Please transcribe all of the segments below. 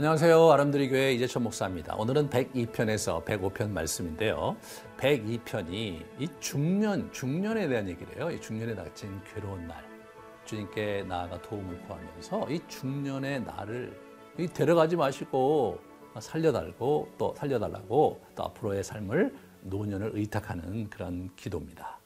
안녕하세요. 아람드리 교회 이재천 목사입니다. 오늘은 102편에서 105편 말씀인데요. 102편이 이 중년, 중년에 대한 얘기를 해요. 이 중년에 닥친 괴로운 날. 주님께 나아가 도움을 구하면서 이 중년의 날을 데려가지 마시고 살려달고 또 살려달라고 또 앞으로의 삶을 노년을 의탁하는 그런 기도입니다.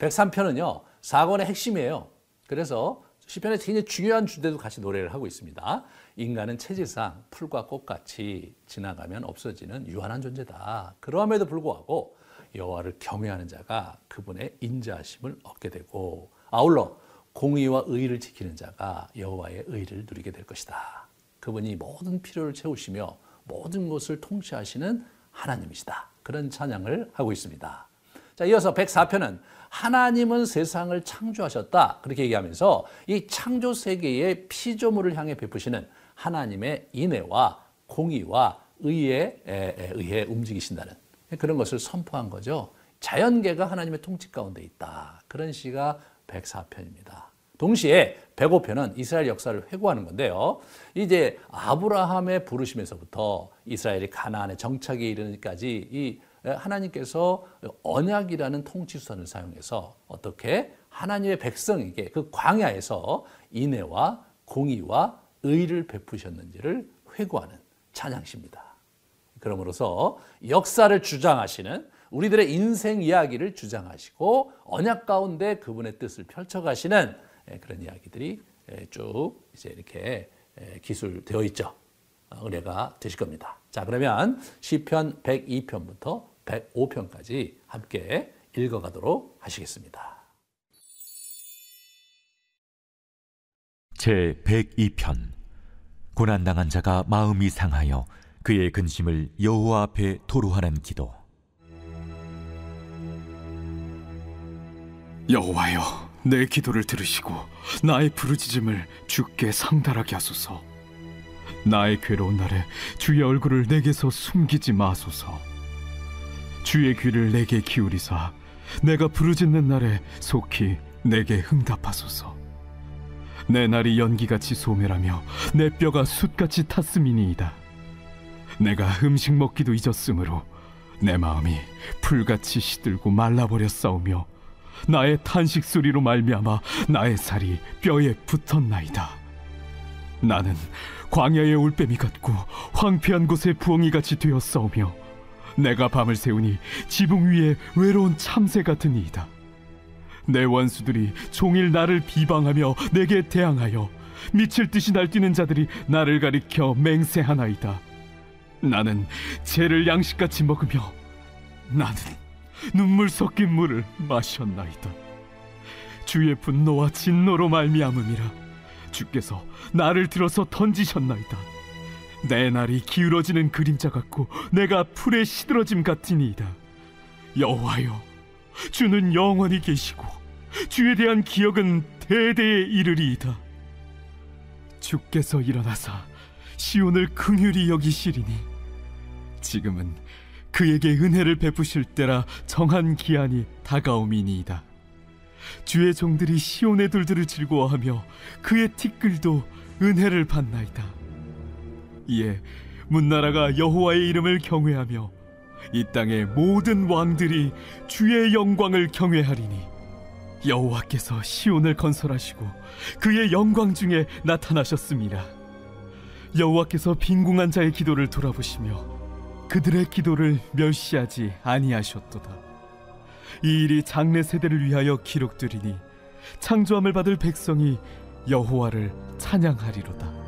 103편은요. 사권의 핵심이에요. 그래서 시편에 굉장히 중요한 주제도 같이 노래를 하고 있습니다. 인간은 체질상 풀과 꽃같이 지나가면 없어지는 유한한 존재다. 그러함에도 불구하고 여호와를 경외하는 자가 그분의 인자하심을 얻게 되고 아울러 공의와 의를 지키는 자가 여호와의 의를 누리게 될 것이다. 그분이 모든 필요를 채우시며 모든 것을 통치하시는 하나님이시다. 그런 찬양을 하고 있습니다. 자, 이어서 104편은 하나님은 세상을 창조하셨다. 그렇게 얘기하면서 이 창조 세계의 피조물을 향해 베푸시는 하나님의 인애와 공의와 의에 의해 움직이신다는 그런 것을 선포한 거죠. 자연계가 하나님의 통치 가운데 있다. 그런 시가 104편입니다. 동시에 105편은 이스라엘 역사를 회고하는 건데요. 이제 아브라함의 부르심에서부터 이스라엘이 가나안의 정착에 이르는까지 이 하나님께서 언약이라는 통치수단을 사용해서 어떻게 하나님의 백성에게 그 광야에서 인애와 공의와 의를 베푸셨는지를 회고하는 찬양시입니다. 그러므로서 역사를 주장하시는 우리들의 인생 이야기를 주장하시고 언약 가운데 그분의 뜻을 펼쳐가시는 예, 그런 이야기들이 예, 쭉 이제 이렇게 예, 기술되어 있죠. 어, 은혜가 되실 겁니다. 자, 그러면 시편 102편부터 105편까지 함께 읽어가도록 하시겠습니다. 제 102편. 고난당한 자가 마음이 상하여 그의 근심을 여호와 앞에 토로하는 기도. 여호와여 내 기도를 들으시고 나의 부르짖음을 주께 상달하게 하소서. 나의 괴로운 날에 주의 얼굴을 내게서 숨기지 마소서 주의 귀를 내게 기울이사 내가 부르짖는 날에 속히 내게 응답하소서 내 날이 연기같이 소멸하며 내 뼈가 숯같이 탔음이니이다. 내가 음식 먹기도 잊었으므로 내 마음이 풀같이 시들고 말라버렸사오며 나의 탄식 소리로 말미암아 나의 살이 뼈에 붙었나이다. 나는 광야의 올빼미 같고 황폐한 곳의 부엉이 같이 되었사오며 내가 밤을 새우니 지붕 위에 외로운 참새 같으니이다. 내 원수들이 종일 나를 비방하며 내게 대항하여 미칠 듯이 날뛰는 자들이 나를 가리켜 맹세하나이다. 나는 죄를 양식같이 먹으며 나는 눈물 섞인 물을 마셨나이다. 주의 분노와 진노로 말미암음이라 주께서 나를 들어서 던지셨나이다. 내 날이 기울어지는 그림자 같고 내가 풀에 시들어짐 같으니이다. 여호와여, 주는 영원히 계시고 주에 대한 기억은 대대에 이르리이다. 주께서 일어나사 시온을 긍휼히 여기시리니 지금은 그에게 은혜를 베푸실 때라 정한 기한이 다가오미니이다. 주의 종들이 시온의 돌들을 즐거워하며 그의 티끌도 은혜를 받나이다. 이에 문나라가 여호와의 이름을 경외하며 이 땅의 모든 왕들이 주의 영광을 경외하리니 여호와께서 시온을 건설하시고 그의 영광 중에 나타나셨습니다. 여호와께서 빈궁한 자의 기도를 돌아보시며 그들의 기도를 멸시하지 아니하셨도다. 이 일이 장래 세대를 위하여 기록되리니 창조함을 받을 백성이 여호와를 찬양하리로다.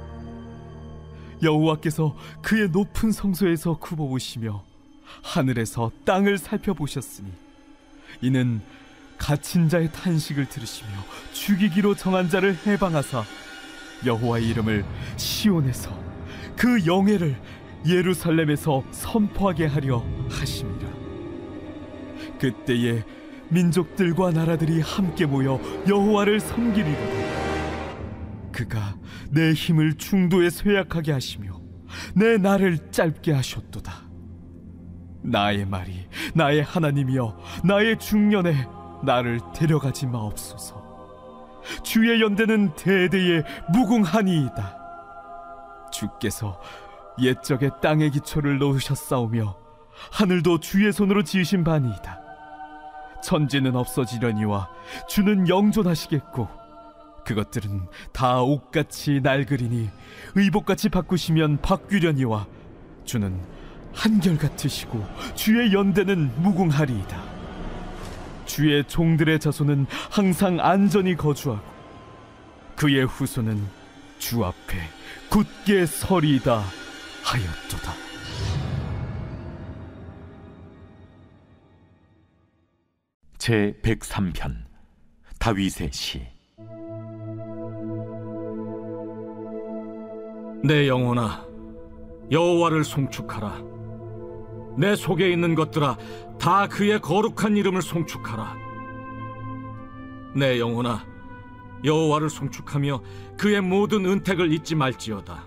여호와께서 그의 높은 성소에서 굽어보시며 하늘에서 땅을 살펴보셨으니 이는 갇힌 자의 탄식을 들으시며 죽이기로 정한 자를 해방하사 여호와의 이름을 시온에서 그 영예를 예루살렘에서 선포하게 하려 하심이라 그때에 민족들과 나라들이 함께 모여 여호와를 섬기리로다. 그가 내 힘을 중도에 쇠약하게 하시며 내 날을 짧게 하셨도다 나의 말이 나의 하나님이여 나의 중년에 나를 데려가지 마옵소서. 주의 연대는 대대에 무궁하니이다. 주께서 옛적에 땅의 기초를 놓으셨사오며 하늘도 주의 손으로 지으신 바니이다. 천지는 없어지려니와 주는 영존하시겠고 그것들은 다 옷같이 낡으리니 의복같이 바꾸시면 바뀌려니와 주는 한결같으시고 주의 연대는 무궁하리이다. 주의 종들의 자손은 항상 안전히 거주하고 그의 후손은 주 앞에 굳게 서리이다 하였도다. 제 103편 다윗의 시 내 영혼아 여호와를 송축하라. 내 속에 있는 것들아 다 그의 거룩한 이름을 송축하라. 내 영혼아 여호와를 송축하며 그의 모든 은택을 잊지 말지어다.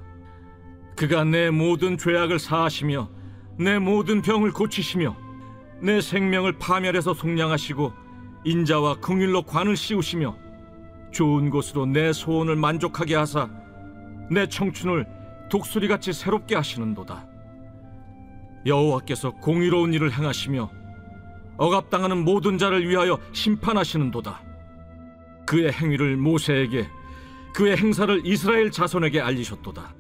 그가 내 모든 죄악을 사하시며 내 모든 병을 고치시며 내 생명을 파멸해서 속량하시고 인자와 긍휼로 관을 씌우시며 좋은 곳으로 내 소원을 만족하게 하사 내 청춘을 독수리같이 새롭게 하시는도다. 여호와께서 공의로운 일을 행하시며 억압당하는 모든 자를 위하여 심판하시는도다. 그의 행위를 모세에게 그의 행사를 이스라엘 자손에게 알리셨도다.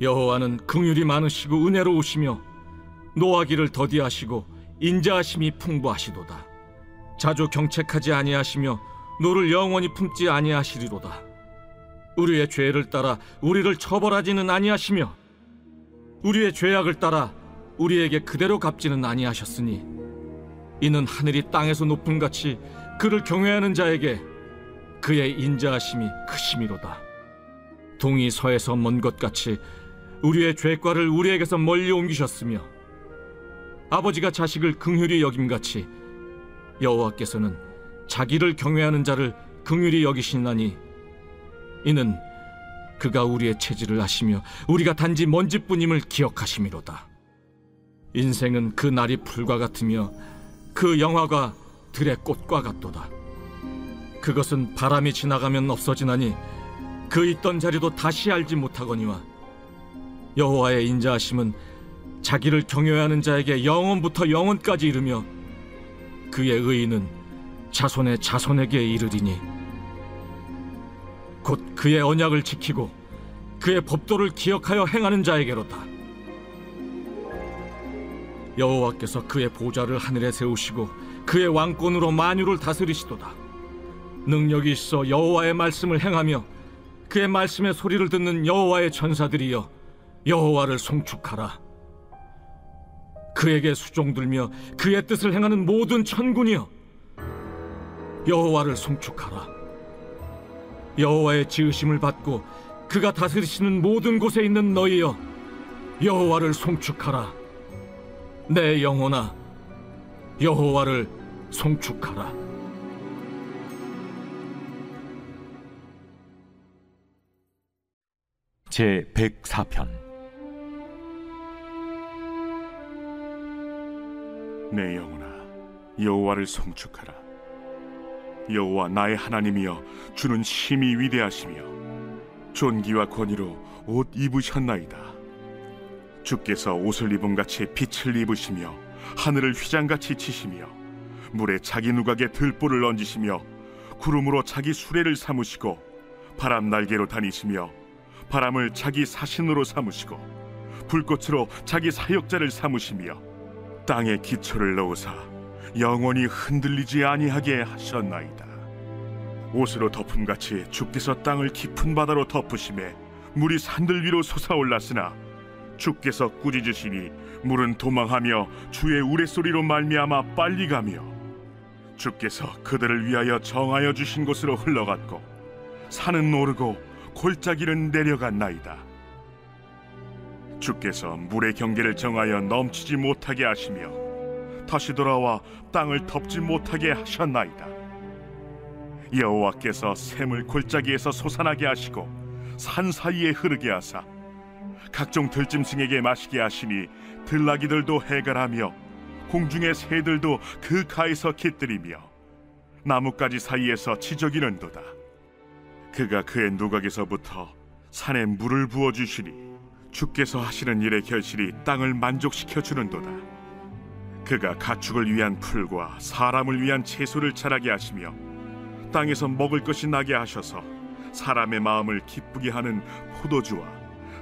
여호와는 긍휼이 많으시고 은혜로우시며 노하기를 더디하시고 인자하심이 풍부하시도다. 자주 경책하지 아니하시며 노를 영원히 품지 아니하시리로다. 우리의 죄를 따라 우리를 처벌하지는 아니하시며 우리의 죄악을 따라 우리에게 그대로 갚지는 아니하셨으니 이는 하늘이 땅에서 높음 같이 그를 경외하는 자에게 그의 인자하심이 크심이로다. 동이 서에서 먼 것 같이 우리의 죄과를 우리에게서 멀리 옮기셨으며 아버지가 자식을 긍휼히 여김 같이 여호와께서는 자기를 경외하는 자를 긍휼히 여기시나니 이는 그가 우리의 체질을 아시며 우리가 단지 먼지뿐임을 기억하심이로다. 인생은 그 날이 풀과 같으며 그 영화가 들의 꽃과 같도다. 그것은 바람이 지나가면 없어지나니 그 있던 자리도 다시 알지 못하거니와 여호와의 인자하심은 자기를 경외하는 자에게 영원부터 영원까지 이르며 그의 의인은 자손의 자손에게 이르리니 곧 그의 언약을 지키고 그의 법도를 기억하여 행하는 자에게로다. 여호와께서 그의 보좌를 하늘에 세우시고 그의 왕권으로 만유를 다스리시도다. 능력이 있어 여호와의 말씀을 행하며 그의 말씀의 소리를 듣는 여호와의 전사들이여 여호와를 송축하라. 그에게 수종들며 그의 뜻을 행하는 모든 천군이여 여호와를 송축하라. 여호와의 지으심을 받고 그가 다스리시는 모든 곳에 있는 너희여 여호와를 송축하라. 내 영혼아 여호와를 송축하라. 제 104편 내 영혼아 여호와를 송축하라 여호와 나의 하나님이여 주는 심히 위대하시며 존귀와 권위로 옷 입으셨나이다. 주께서 옷을 입은 같이 빛을 입으시며 하늘을 휘장같이 치시며 물에 자기 누각에 들보를 얹으시며 구름으로 자기 수레를 삼으시고 바람 날개로 다니시며 바람을 자기 사신으로 삼으시고 불꽃으로 자기 사역자를 삼으시며 땅에 기초를 넣으사 영원히 흔들리지 아니하게 하셨나이다. 옷으로 덮음같이 주께서 땅을 깊은 바다로 덮으심에 물이 산들 위로 솟아올랐으나 주께서 꾸짖으시니 물은 도망하며 주의 우레소리로 말미암아 빨리 가며 주께서 그들을 위하여 정하여 주신 곳으로 흘러갔고 산은 오르고 골짜기는 내려갔나이다. 주께서 물의 경계를 정하여 넘치지 못하게 하시며 다시 돌아와 땅을 덮지 못하게 하셨나이다. 여호와께서 샘을 골짜기에서 솟아나게 하시고 산 사이에 흐르게 하사 각종 들짐승에게 마시게 하시니 들나귀들도 해갈하며 공중의 새들도 그 가에서 깃들이며 나뭇가지 사이에서 지저귀는도다. 그가 그의 누각에서부터 산에 물을 부어 주시니 주께서 하시는 일의 결실이 땅을 만족시켜 주는도다. 그가 가축을 위한 풀과 사람을 위한 채소를 자라게 하시며 땅에서 먹을 것이 나게 하셔서 사람의 마음을 기쁘게 하는 포도주와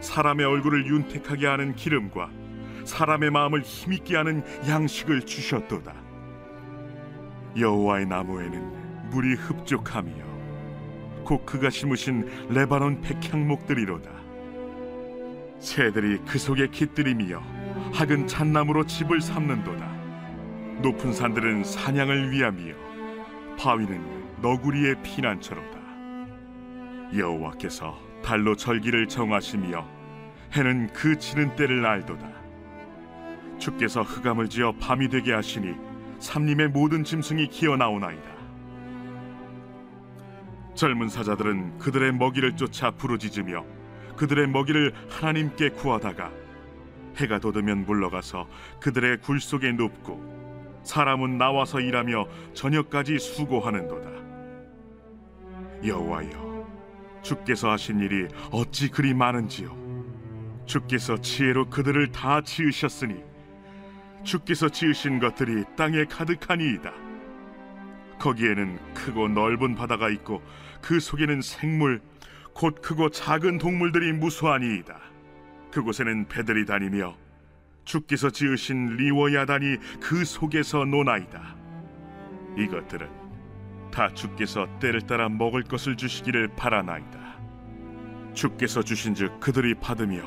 사람의 얼굴을 윤택하게 하는 기름과 사람의 마음을 힘있게 하는 양식을 주셨도다. 여호와의 나무에는 물이 흡족하며 곧 그가 심으신 레바논 백향목들이로다. 새들이 그 속에 깃들이며 학은 잣나무로 집을 삼는도다. 높은 산들은 사냥을 위함이요 바위는 너구리의 피난처로다. 여호와께서 달로 절기를 정하시며 해는 그 지는 때를 알도다. 주께서 흑암을 지어 밤이 되게 하시니 삼림의 모든 짐승이 기어 나오나이다. 젊은 사자들은 그들의 먹이를 쫓아 부르짖으며 그들의 먹이를 하나님께 구하다가 해가 돋으면 물러가서 그들의 굴 속에 눕고 사람은 나와서 일하며 저녁까지 수고하는도다. 여호와여, 주께서 하신 일이 어찌 그리 많은지요? 주께서 지혜로 그들을 다 지으셨으니 주께서 지으신 것들이 땅에 가득하니이다. 거기에는 크고 넓은 바다가 있고 그 속에는 생물 곧 크고 작은 동물들이 무수하니이다. 그곳에는 배들이 다니며 주께서 지으신 리워야단이 그 속에서 노나이다. 이것들은 다 주께서 때를 따라 먹을 것을 주시기를 바라나이다. 주께서 주신즉 그들이 받으며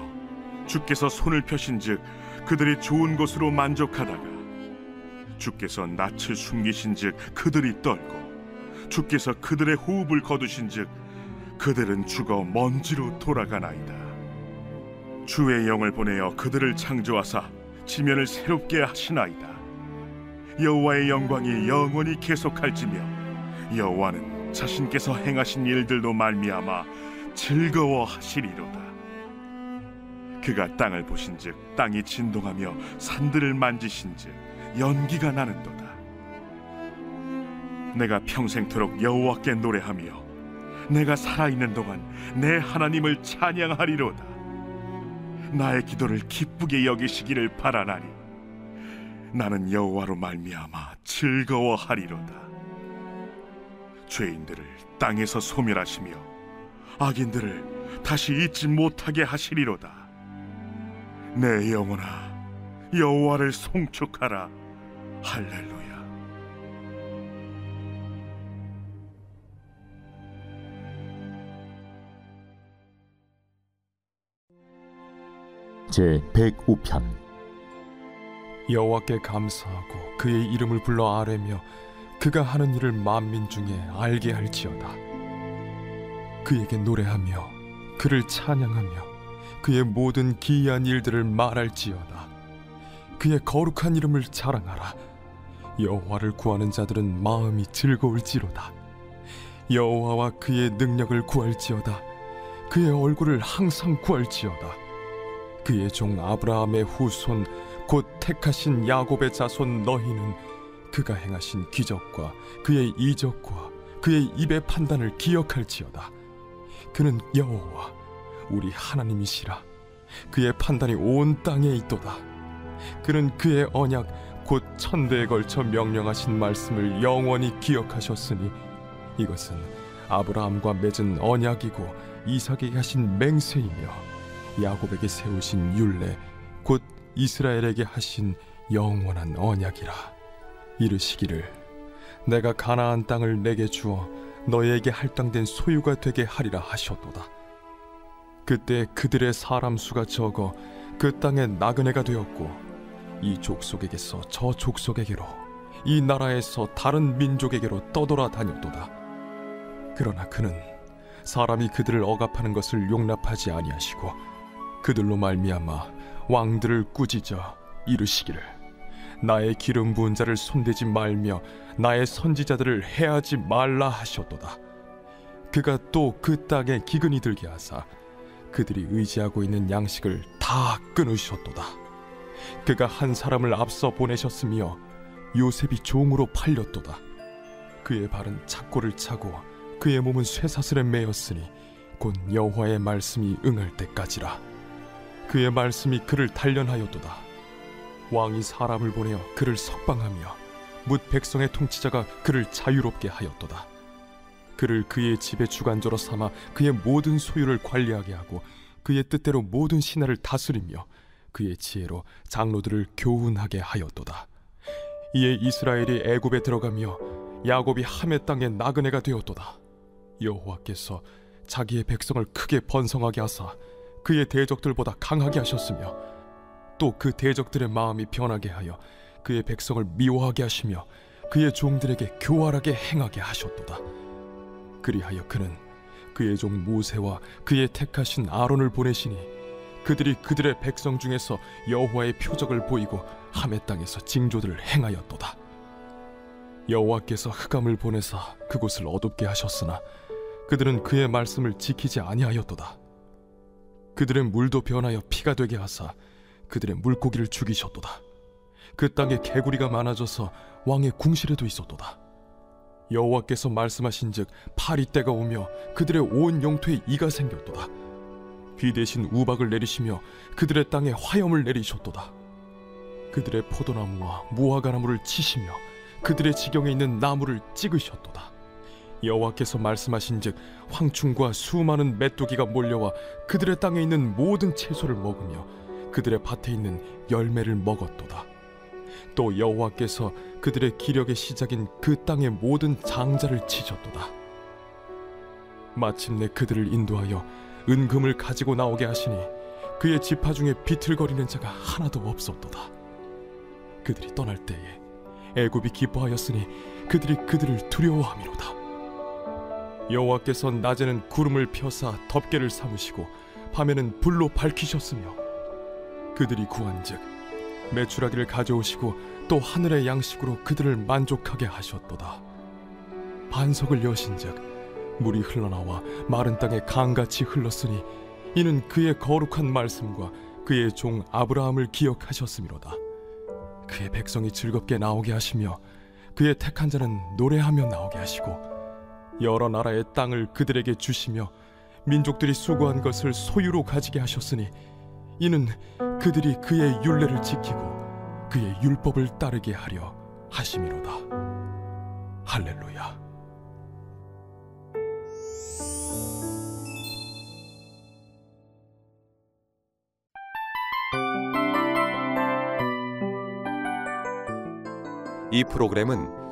주께서 손을 펴신즉 그들이 좋은 것으로 만족하다가 주께서 낯을 숨기신즉 그들이 떨고 주께서 그들의 호흡을 거두신즉 그들은 죽어 먼지로 돌아가나이다. 주의 영을 보내어 그들을 창조하사 지면을 새롭게 하시나이다. 여호와의 영광이 영원히 계속할지며 여호와는 자신께서 행하신 일들로 말미암아 즐거워하시리로다. 그가 땅을 보신즉 땅이 진동하며 산들을 만지신즉 연기가 나는도다. 내가 평생토록 여호와께 노래하며 내가 살아있는 동안 내 하나님을 찬양하리로다. 나의 기도를 기쁘게 여기시기를 바라나니 나는 여호와로 말미암아 즐거워하리로다. 죄인들을 땅에서 소멸하시며 악인들을 다시 잊지 못하게 하시리로다. 내 영혼아 여호와를 송축하라 할렐루야. 제 105편. 여호와께 감사하고 그의 이름을 불러 아뢰며 그가 하는 일을 만민 중에 알게 할지어다. 그에게 노래하며 그를 찬양하며 그의 모든 기이한 일들을 말할지어다. 그의 거룩한 이름을 자랑하라. 여호와를 구하는 자들은 마음이 즐거울지로다. 여호와와 그의 능력을 구할지어다. 그의 얼굴을 항상 구할지어다 그의 종 아브라함의 후손 곧 택하신 야곱의 자손 너희는 그가 행하신 기적과 그의 이적과 그의 입의 판단을 기억할지어다. 그는 여호와 우리 하나님이시라. 그의 판단이 온 땅에 있도다. 그는 그의 언약 곧 천대에 걸쳐 명령하신 말씀을 영원히 기억하셨으니 이것은 아브라함과 맺은 언약이고 이삭에게 하신 맹세이며 야곱에게 세우신 율례 곧 이스라엘에게 하신 영원한 언약이라. 이르시기를 내가 가나안 땅을 내게 주어 너희에게 할당된 소유가 되게 하리라 하셨도다. 그때 그들의 사람 수가 적어 그 땅에 나그네가 되었고 이 족속에게서 저 족속에게로 이 나라에서 다른 민족에게로 떠돌아 다녔도다. 그러나 그는 사람이 그들을 억압하는 것을 용납하지 아니하시고 그들로 말미암아 왕들을 꾸짖어 이르시기를. 나의 기름 부은 자를 손대지 말며 나의 선지자들을 해하지 말라 하셨도다. 그가 또 그 땅에 기근이 들게 하사 그들이 의지하고 있는 양식을 다 끊으셨도다. 그가 한 사람을 앞서 보내셨으며 요셉이 종으로 팔렸도다. 그의 발은 착고를 차고 그의 몸은 쇠사슬에 매였으니 곧 여호와의 말씀이 응할 때까지라 그의 말씀이 그를 단련하였도다. 왕이 사람을 보내어 그를 석방하며 묻 백성의 통치자가 그를 자유롭게 하였도다. 그를 그의 집의 주관자로 삼아 그의 모든 소유를 관리하게 하고 그의 뜻대로 모든 신하를 다스리며 그의 지혜로 장로들을 교훈하게 하였도다. 이에 이스라엘이 애굽에 들어가며 야곱이 함의 땅에 나그네가 되었도다. 여호와께서 자기의 백성을 크게 번성하게 하사 그의 대적들보다 강하게 하셨으며 또 그 대적들의 마음이 변하게 하여 그의 백성을 미워하게 하시며 그의 종들에게 교활하게 행하게 하셨도다. 그리하여 그는 그의 종 모세와 그의 택하신 아론을 보내시니 그들이 그들의 백성 중에서 여호와의 표적을 보이고 함의 땅에서 징조들을 행하였도다. 여호와께서 흑암을 보내사 그곳을 어둡게 하셨으나 그들은 그의 말씀을 지키지 아니하였도다. 그들의 물도 변하여 피가 되게 하사 그들의 물고기를 죽이셨도다. 그 땅에 개구리가 많아져서 왕의 궁실에도 있었도다. 여호와께서 말씀하신즉 파리 때가 오며 그들의 온 영토에 이가 생겼도다. 비 대신 우박을 내리시며 그들의 땅에 화염을 내리셨도다. 그들의 포도나무와 무화과나무를 치시며 그들의 지경에 있는 나무를 찍으셨도다. 여호와께서 말씀하신즉 황충과 수많은 메뚜기가 몰려와 그들의 땅에 있는 모든 채소를 먹으며 그들의 밭에 있는 열매를 먹었도다. 또 여호와께서 그들의 기력의 시작인 그 땅의 모든 장자를 치셨도다. 마침내 그들을 인도하여 은금을 가지고 나오게 하시니 그의 지파 중에 비틀거리는 자가 하나도 없었도다. 그들이 떠날 때에 애굽이 기뻐하였으니 그들이 그들을 두려워함이로다. 여호와께서 낮에는 구름을 펴사 덮개를 삼으시고 밤에는 불로 밝히셨으며 그들이 구한즉 매출하기를 가져오시고 또 하늘의 양식으로 그들을 만족하게 하셨도다. 반석을 여신즉 물이 흘러나와 마른 땅에 강같이 흘렀으니 이는 그의 거룩한 말씀과 그의 종 아브라함을 기억하셨음이로다. 그의 백성이 즐겁게 나오게 하시며 그의 택한 자는 노래하며 나오게 하시고 여러 나라의 땅을 그들에게 주시며 민족들이 수고한 것을 소유로 가지게 하셨으니 이는 그들이 그의 율례를 지키고 그의 율법을 따르게 하려 하심이로다. 할렐루야. 이 프로그램은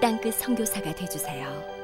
땅끝 성교사가 되주세요